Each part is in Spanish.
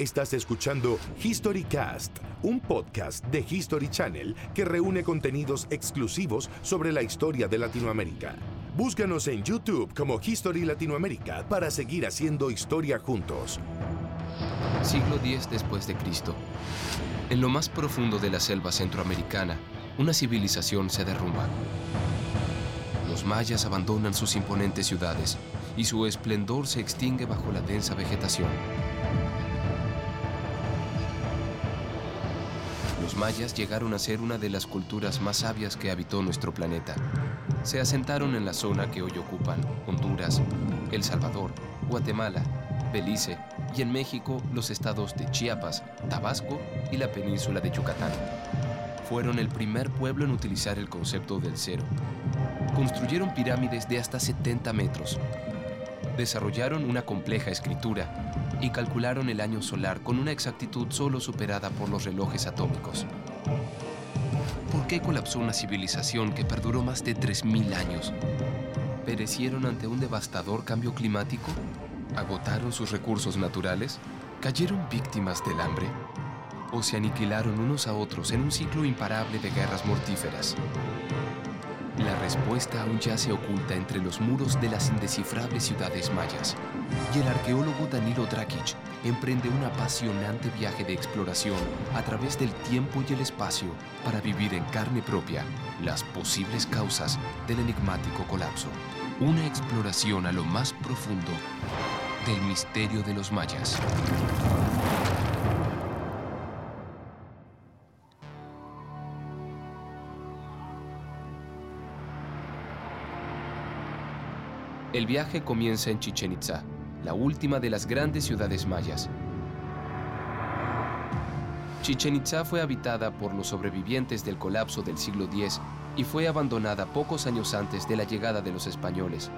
Estás escuchando HistoryCast, un podcast de History Channel que reúne contenidos exclusivos sobre la historia de Latinoamérica. Búscanos en YouTube como History Latinoamérica para seguir haciendo historia juntos. Siglo X después de Cristo. En lo más profundo de la selva centroamericana, una civilización se derrumba. Los mayas abandonan sus imponentes ciudades y su esplendor se extingue bajo la densa vegetación. Mayas llegaron a ser una de las culturas más sabias que habitó nuestro planeta. Se asentaron en la zona que hoy ocupan Honduras, El Salvador, Guatemala, Belice y en México los estados de Chiapas, Tabasco y la península de Yucatán. Fueron el primer pueblo en utilizar el concepto del cero. Construyeron pirámides de hasta 70 metros. Desarrollaron una compleja escritura y calcularon el año solar con una exactitud solo superada por los relojes atómicos. ¿Por qué colapsó una civilización que perduró más de 3.000 años? ¿Perecieron ante un devastador cambio climático? ¿Agotaron sus recursos naturales? ¿Cayeron víctimas del hambre? ¿O se aniquilaron unos a otros en un ciclo imparable de guerras mortíferas? La respuesta aún yace oculta entre los muros de las indescifrables ciudades mayas. Y el arqueólogo Danilo Drakic emprende un apasionante viaje de exploración a través del tiempo y el espacio para vivir en carne propia las posibles causas del enigmático colapso. Una exploración a lo más profundo del misterio de los mayas. El viaje comienza en Chichen Itza, la última de las grandes ciudades mayas. Chichen Itza fue habitada por los sobrevivientes del colapso del siglo X y fue abandonada pocos años antes de la llegada de los españoles.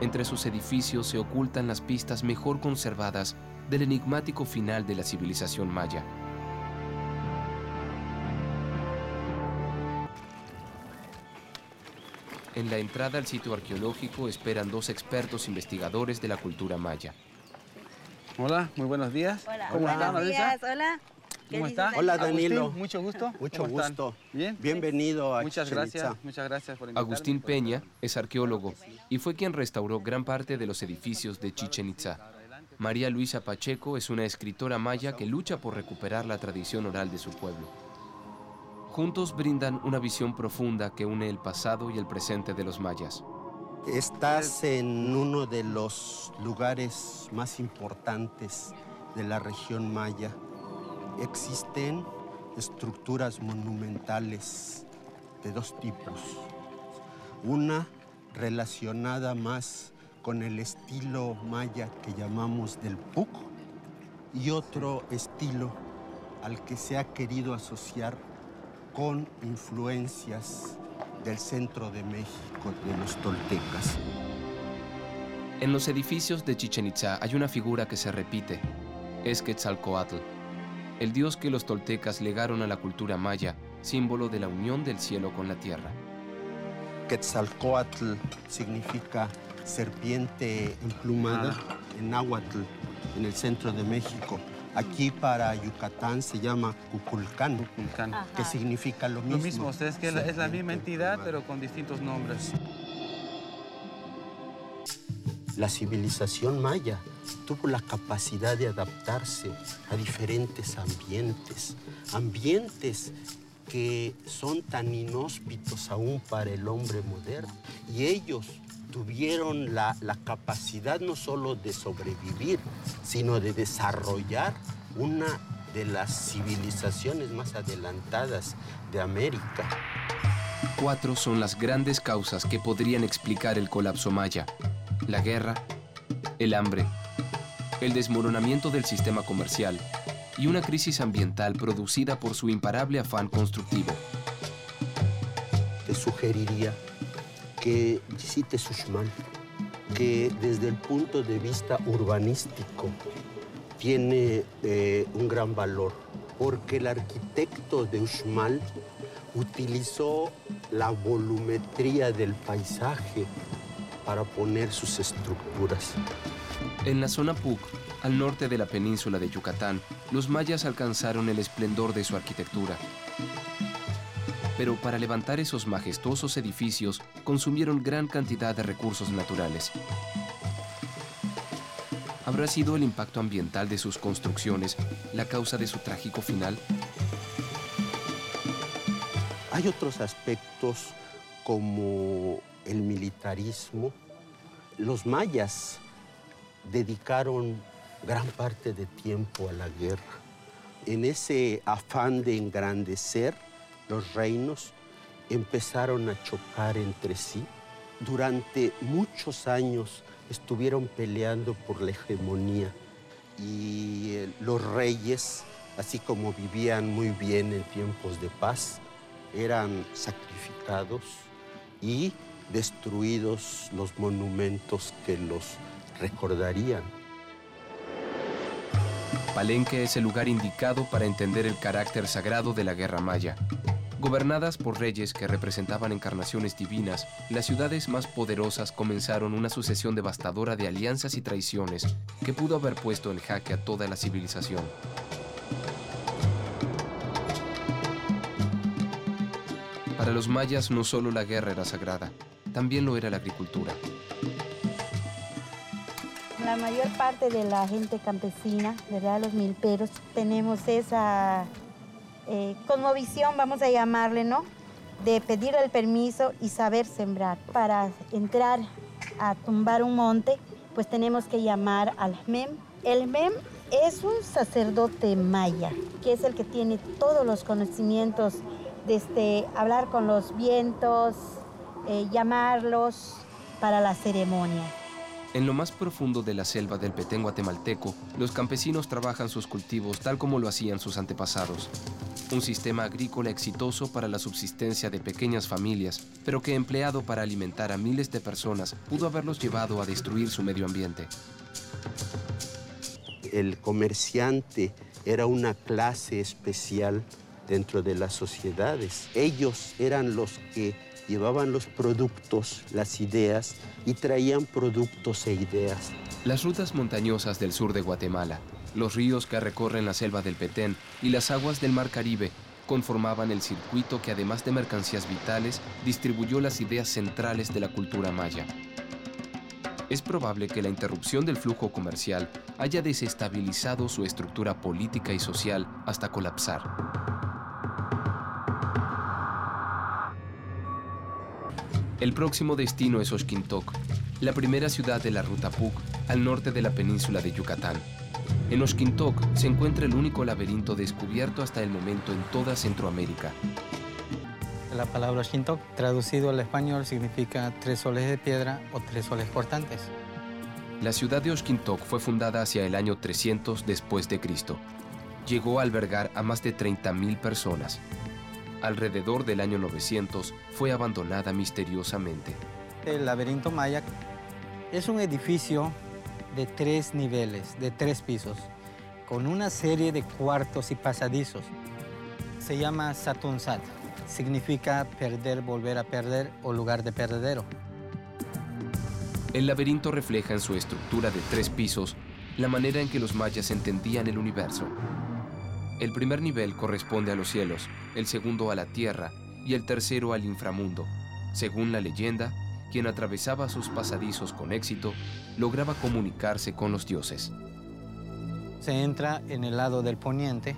Entre sus edificios se ocultan las pistas mejor conservadas del enigmático final de la civilización maya. En la entrada al sitio arqueológico esperan dos expertos investigadores de la cultura maya. Hola, muy buenos días. Hola, ¿Cómo buenos está, Marisa? días, hola. ¿Qué ¿Cómo está? Hola, Danilo? Agustín, mucho gusto. Mucho gusto. Bien. Bienvenido a Muchas gracias, muchas gracias por invitarme. Agustín Peña es arqueólogo y fue quien restauró gran parte de los edificios de Chichen Itza. María Luisa Pacheco es una escritora maya que lucha por recuperar la tradición oral de su pueblo. Juntos brindan una visión profunda que une el pasado y el presente de los mayas. Estás en uno de los lugares más importantes de la región maya. Existen estructuras monumentales de dos tipos. Una relacionada más con el estilo maya que llamamos del Puc y otro estilo al que se ha querido asociar con influencias del centro de México, de los toltecas. En los edificios de Chichen Itza hay una figura que se repite. Es Quetzalcoatl, el dios que los toltecas legaron a la cultura maya, símbolo de la unión del cielo con la tierra. Quetzalcoatl significa serpiente emplumada en náhuatl, en el centro de México. Aquí para Yucatán se llama Cuculcán, que significa lo mismo. Lo mismo, o sea, es que es la- es la misma entidad, pero con distintos nombres. La civilización maya tuvo la capacidad de adaptarse a diferentes ambientes, ambientes que son tan inhóspitos aún para el hombre moderno. Y ellos tuvieron la, la capacidad no solo de sobrevivir, sino de desarrollar una de las civilizaciones más adelantadas de América. Cuatro son las grandes causas que podrían explicar el colapso maya. La guerra, el hambre, el desmoronamiento del sistema comercial y una crisis ambiental producida por su imparable afán constructivo. te sugeriría que visites Uxmal, que desde el punto de vista urbanístico tiene eh, un gran valor, porque el arquitecto de Uxmal utilizó la volumetría del paisaje para poner sus estructuras. En la zona PUC Al norte de la península de Yucatán, los mayas alcanzaron el esplendor de su arquitectura. Pero para levantar esos majestuosos edificios consumieron gran cantidad de recursos naturales. ¿Habrá sido el impacto ambiental de sus construcciones la causa de su trágico final? Hay otros aspectos como el militarismo. Los mayas dedicaron gran parte de tiempo a la guerra. En ese afán de engrandecer los reinos, empezaron a chocar entre sí. Durante muchos años estuvieron peleando por la hegemonía y eh, los reyes, así como vivían muy bien en tiempos de paz, eran sacrificados y destruidos los monumentos que los recordarían. Palenque es el lugar indicado para entender el carácter sagrado de la guerra maya. Gobernadas por reyes que representaban encarnaciones divinas, las ciudades más poderosas comenzaron una sucesión devastadora de alianzas y traiciones que pudo haber puesto en jaque a toda la civilización. Para los mayas no solo la guerra era sagrada, también lo era la agricultura. La mayor parte de la gente campesina, ¿verdad? Los milperos, tenemos esa eh, conmovisión, vamos a llamarle, ¿no? De pedir el permiso y saber sembrar. Para entrar a tumbar un monte, pues tenemos que llamar al MEM. El MEM es un sacerdote maya, que es el que tiene todos los conocimientos desde hablar con los vientos, eh, llamarlos para la ceremonia. En lo más profundo de la selva del Petén guatemalteco, los campesinos trabajan sus cultivos tal como lo hacían sus antepasados. Un sistema agrícola exitoso para la subsistencia de pequeñas familias, pero que empleado para alimentar a miles de personas pudo haberlos llevado a destruir su medio ambiente. El comerciante era una clase especial dentro de las sociedades. Ellos eran los que llevaban los productos, las ideas y traían productos e ideas. Las rutas montañosas del sur de Guatemala, los ríos que recorren la selva del Petén y las aguas del Mar Caribe conformaban el circuito que además de mercancías vitales distribuyó las ideas centrales de la cultura maya. Es probable que la interrupción del flujo comercial haya desestabilizado su estructura política y social hasta colapsar. El próximo destino es Oshkintok, la primera ciudad de la ruta Puc, al norte de la península de Yucatán. En Oshkintok se encuentra el único laberinto descubierto hasta el momento en toda Centroamérica. La palabra Oshkintok, traducido al español, significa tres soles de piedra o tres soles cortantes. La ciudad de Oshkintok fue fundada hacia el año 300 después de Cristo. Llegó a albergar a más de 30.000 personas alrededor del año 900, fue abandonada misteriosamente. El laberinto maya es un edificio de tres niveles, de tres pisos, con una serie de cuartos y pasadizos. Se llama Satunsat, significa perder, volver a perder o lugar de perdedero. El laberinto refleja en su estructura de tres pisos la manera en que los mayas entendían el universo. El primer nivel corresponde a los cielos, el segundo a la tierra y el tercero al inframundo. Según la leyenda, quien atravesaba sus pasadizos con éxito lograba comunicarse con los dioses. Se entra en el lado del poniente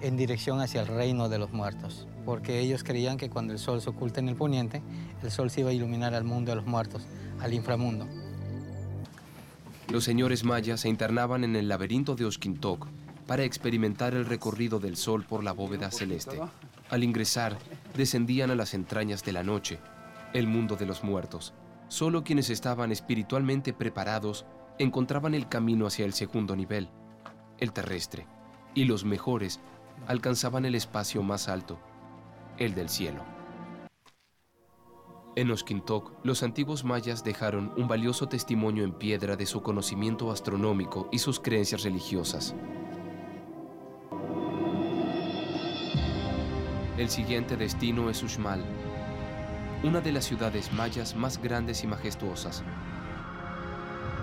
en dirección hacia el reino de los muertos, porque ellos creían que cuando el sol se oculta en el poniente, el sol se iba a iluminar al mundo de los muertos, al inframundo. Los señores mayas se internaban en el laberinto de Osquintoc, para experimentar el recorrido del sol por la bóveda celeste. Al ingresar, descendían a las entrañas de la noche, el mundo de los muertos. Solo quienes estaban espiritualmente preparados encontraban el camino hacia el segundo nivel, el terrestre, y los mejores alcanzaban el espacio más alto, el del cielo. En Osquintoc, los antiguos mayas dejaron un valioso testimonio en piedra de su conocimiento astronómico y sus creencias religiosas. El siguiente destino es Uxmal, una de las ciudades mayas más grandes y majestuosas.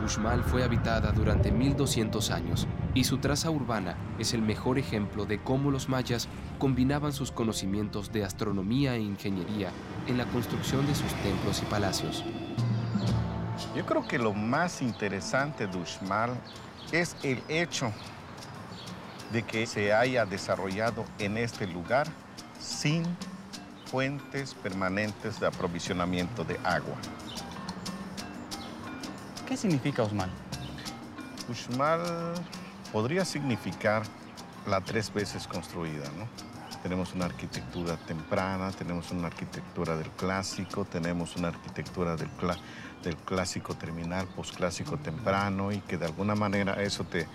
Uxmal fue habitada durante 1200 años y su traza urbana es el mejor ejemplo de cómo los mayas combinaban sus conocimientos de astronomía e ingeniería en la construcción de sus templos y palacios. Yo creo que lo más interesante de Uxmal es el hecho de que se haya desarrollado en este lugar sin fuentes permanentes de aprovisionamiento de agua. ¿Qué significa Usmal? Uxmal podría significar la tres veces construida, ¿no? Tenemos una arquitectura temprana, tenemos una arquitectura del clásico, tenemos una arquitectura del, del clásico terminal, posclásico temprano y que de alguna manera eso te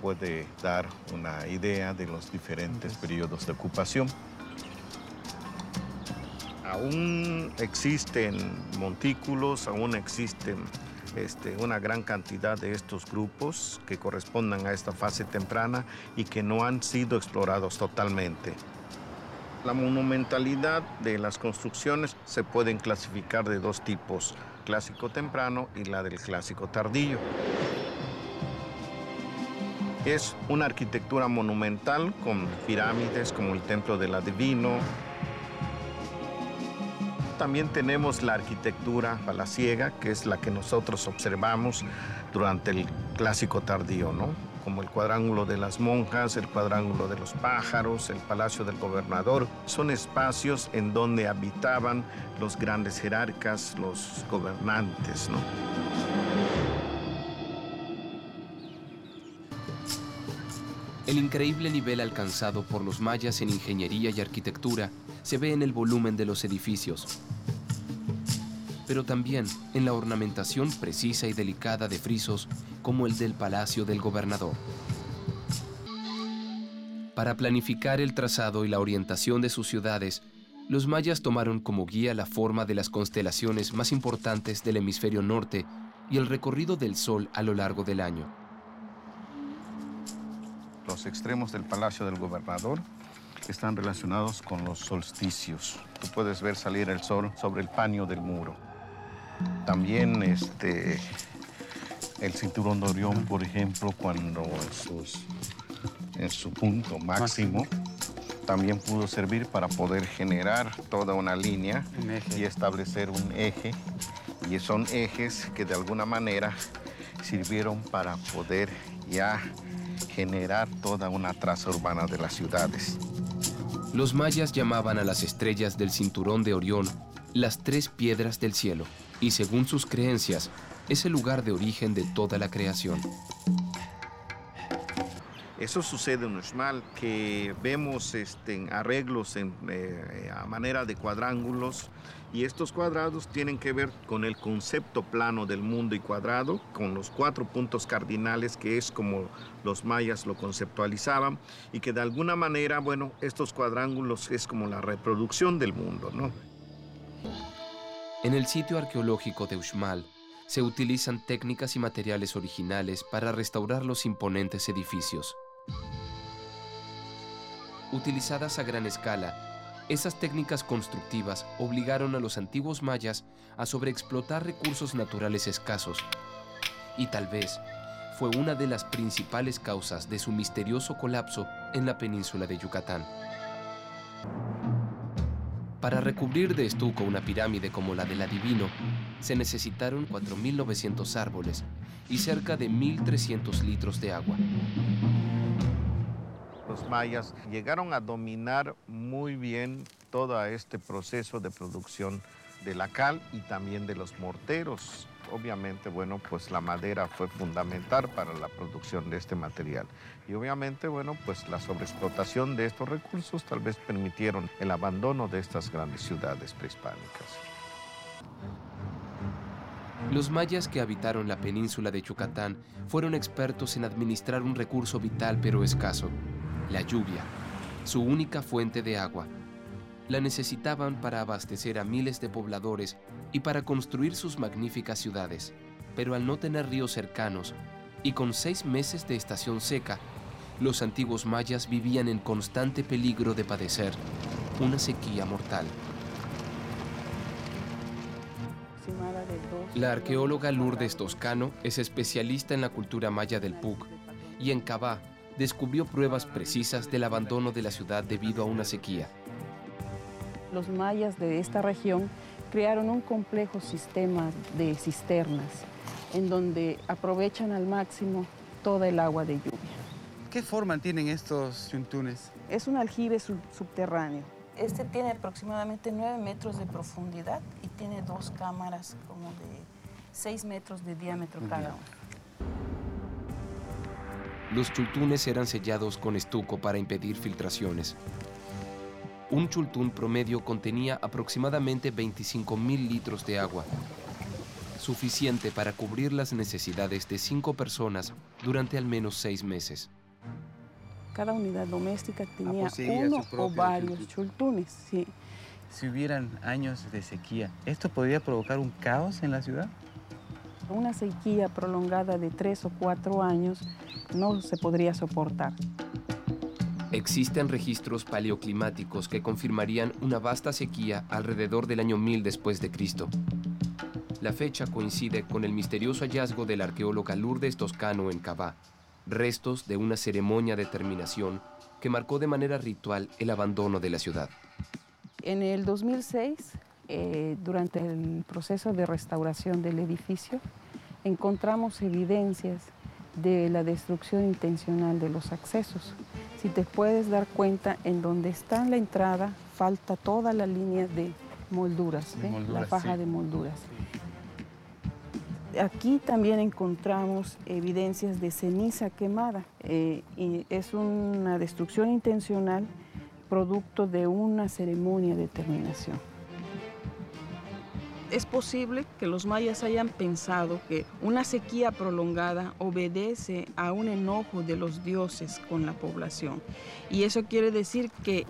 puede dar una idea de los diferentes periodos de ocupación. Aún existen montículos, aún existen este, una gran cantidad de estos grupos que correspondan a esta fase temprana y que no han sido explorados totalmente. La monumentalidad de las construcciones se pueden clasificar de dos tipos, clásico temprano y la del clásico tardío. Es una arquitectura monumental con pirámides como el Templo del Adivino, también tenemos la arquitectura palaciega, que es la que nosotros observamos durante el clásico tardío, ¿no? como el cuadrángulo de las monjas, el cuadrángulo de los pájaros, el palacio del gobernador. Son espacios en donde habitaban los grandes jerarcas, los gobernantes. ¿no? El increíble nivel alcanzado por los mayas en ingeniería y arquitectura se ve en el volumen de los edificios, pero también en la ornamentación precisa y delicada de frisos como el del Palacio del Gobernador. Para planificar el trazado y la orientación de sus ciudades, los mayas tomaron como guía la forma de las constelaciones más importantes del hemisferio norte y el recorrido del Sol a lo largo del año. Los extremos del Palacio del Gobernador están relacionados con los solsticios. Tú puedes ver salir el sol sobre el paño del muro. También este, el cinturón de Orión, por ejemplo, cuando en su punto máximo, también pudo servir para poder generar toda una línea y establecer un eje. Y son ejes que de alguna manera sirvieron para poder ya generar toda una traza urbana de las ciudades. Los mayas llamaban a las estrellas del cinturón de Orión las tres piedras del cielo, y según sus creencias, es el lugar de origen de toda la creación. Eso sucede en Uxmal, que vemos este, arreglos en, eh, a manera de cuadrángulos y estos cuadrados tienen que ver con el concepto plano del mundo y cuadrado, con los cuatro puntos cardinales que es como los mayas lo conceptualizaban y que de alguna manera, bueno, estos cuadrángulos es como la reproducción del mundo, ¿no? En el sitio arqueológico de Uxmal se utilizan técnicas y materiales originales para restaurar los imponentes edificios. Utilizadas a gran escala, esas técnicas constructivas obligaron a los antiguos mayas a sobreexplotar recursos naturales escasos y tal vez fue una de las principales causas de su misterioso colapso en la península de Yucatán. Para recubrir de estuco una pirámide como la del adivino, se necesitaron 4.900 árboles y cerca de 1.300 litros de agua. Los mayas llegaron a dominar muy bien todo este proceso de producción de la cal y también de los morteros. Obviamente, bueno, pues la madera fue fundamental para la producción de este material. Y obviamente, bueno, pues la sobreexplotación de estos recursos tal vez permitieron el abandono de estas grandes ciudades prehispánicas. Los mayas que habitaron la península de Yucatán fueron expertos en administrar un recurso vital pero escaso, la lluvia, su única fuente de agua. La necesitaban para abastecer a miles de pobladores y para construir sus magníficas ciudades, pero al no tener ríos cercanos y con seis meses de estación seca, los antiguos mayas vivían en constante peligro de padecer una sequía mortal. La arqueóloga Lourdes Toscano es especialista en la cultura maya del Puc y en Cabá descubrió pruebas precisas del abandono de la ciudad debido a una sequía. Los mayas de esta región crearon un complejo sistema de cisternas en donde aprovechan al máximo toda el agua de lluvia. ¿Qué forma tienen estos chuntunes? Es un aljibe sub- subterráneo. Este tiene aproximadamente 9 metros de profundidad y tiene dos cámaras como de 6 metros de diámetro cada una. Los chultunes eran sellados con estuco para impedir filtraciones. Un chultún promedio contenía aproximadamente 25.000 litros de agua, suficiente para cubrir las necesidades de cinco personas durante al menos seis meses. Cada unidad doméstica tenía poseía uno o varios chultunes. Sí. Si hubieran años de sequía, ¿esto podría provocar un caos en la ciudad? Una sequía prolongada de tres o cuatro años no se podría soportar. Existen registros paleoclimáticos que confirmarían una vasta sequía alrededor del año 1000 después de Cristo. La fecha coincide con el misterioso hallazgo de la arqueóloga Lourdes Toscano en Cabá, restos de una ceremonia de terminación que marcó de manera ritual el abandono de la ciudad. En el 2006, eh, durante el proceso de restauración del edificio, encontramos evidencias de la destrucción intencional de los accesos. Si te puedes dar cuenta, en donde está la entrada falta toda la línea de molduras, De ¿eh? molduras, la faja sí. de molduras. Aquí también encontramos evidencias de ceniza quemada. eh, y es una destrucción intencional producto de una ceremonia de terminación. Es posible que los mayas hayan pensado que una sequía prolongada obedece a un enojo de los dioses con la población. Y eso quiere decir que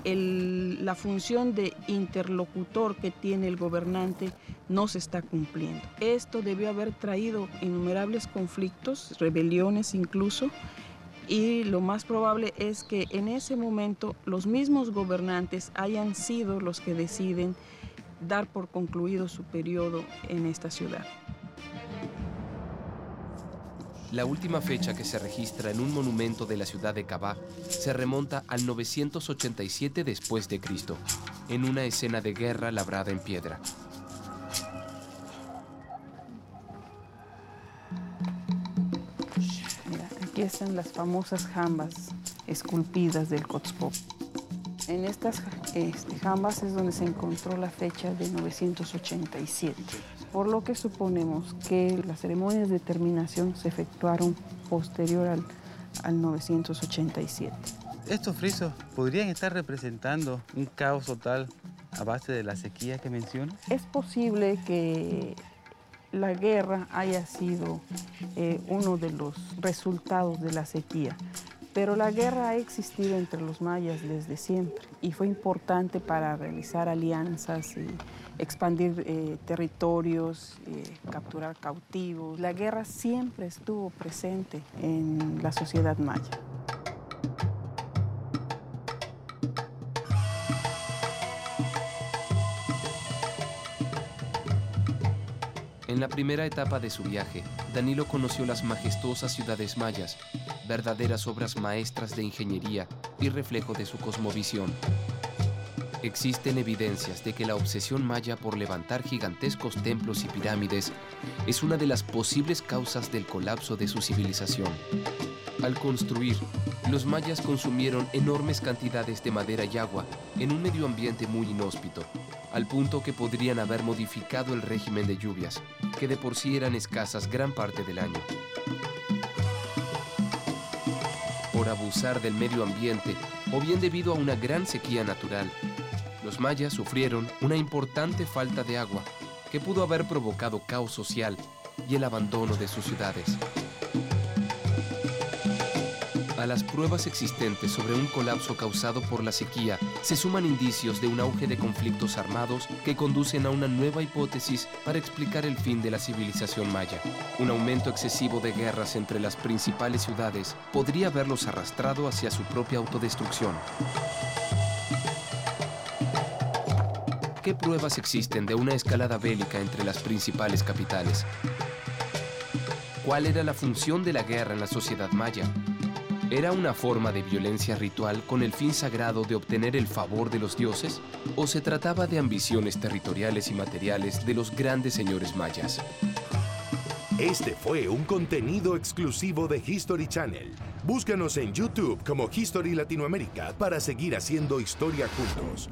la función de interlocutor que tiene el gobernante no se está cumpliendo. Esto debió haber traído innumerables conflictos, rebeliones incluso, y lo más probable es que en ese momento los mismos gobernantes hayan sido los que deciden dar por concluido su periodo en esta ciudad. La última fecha que se registra en un monumento de la ciudad de Cabá se remonta al 987 después de Cristo, en una escena de guerra labrada en piedra. Mira, aquí están las famosas jambas esculpidas del. En estas este, jambas es donde se encontró la fecha de 987, por lo que suponemos que las ceremonias de terminación se efectuaron posterior al, al 987. Estos frisos podrían estar representando un caos total a base de la sequía que mencionas. Es posible que la guerra haya sido eh, uno de los resultados de la sequía, pero la guerra ha existido entre los mayas desde siempre y fue importante para realizar alianzas y expandir eh, territorios, eh, capturar cautivos. La guerra siempre estuvo presente en la sociedad maya. En la primera etapa de su viaje, Danilo conoció las majestuosas ciudades mayas, verdaderas obras maestras de ingeniería y reflejo de su cosmovisión. Existen evidencias de que la obsesión maya por levantar gigantescos templos y pirámides es una de las posibles causas del colapso de su civilización. Al construir, los mayas consumieron enormes cantidades de madera y agua en un medio ambiente muy inhóspito, al punto que podrían haber modificado el régimen de lluvias, que de por sí eran escasas gran parte del año. Por abusar del medio ambiente o bien debido a una gran sequía natural, los mayas sufrieron una importante falta de agua que pudo haber provocado caos social y el abandono de sus ciudades. A las pruebas existentes sobre un colapso causado por la sequía se suman indicios de un auge de conflictos armados que conducen a una nueva hipótesis para explicar el fin de la civilización maya. Un aumento excesivo de guerras entre las principales ciudades podría haberlos arrastrado hacia su propia autodestrucción. ¿qué pruebas existen de una escalada bélica entre las principales capitales? ¿Cuál era la función de la guerra en la sociedad maya? ¿Era una forma de violencia ritual con el fin sagrado de obtener el favor de los dioses? ¿O se trataba de ambiciones territoriales y materiales de los grandes señores mayas? Este fue un contenido exclusivo de History Channel. Búscanos en YouTube como History Latinoamérica para seguir haciendo historia juntos.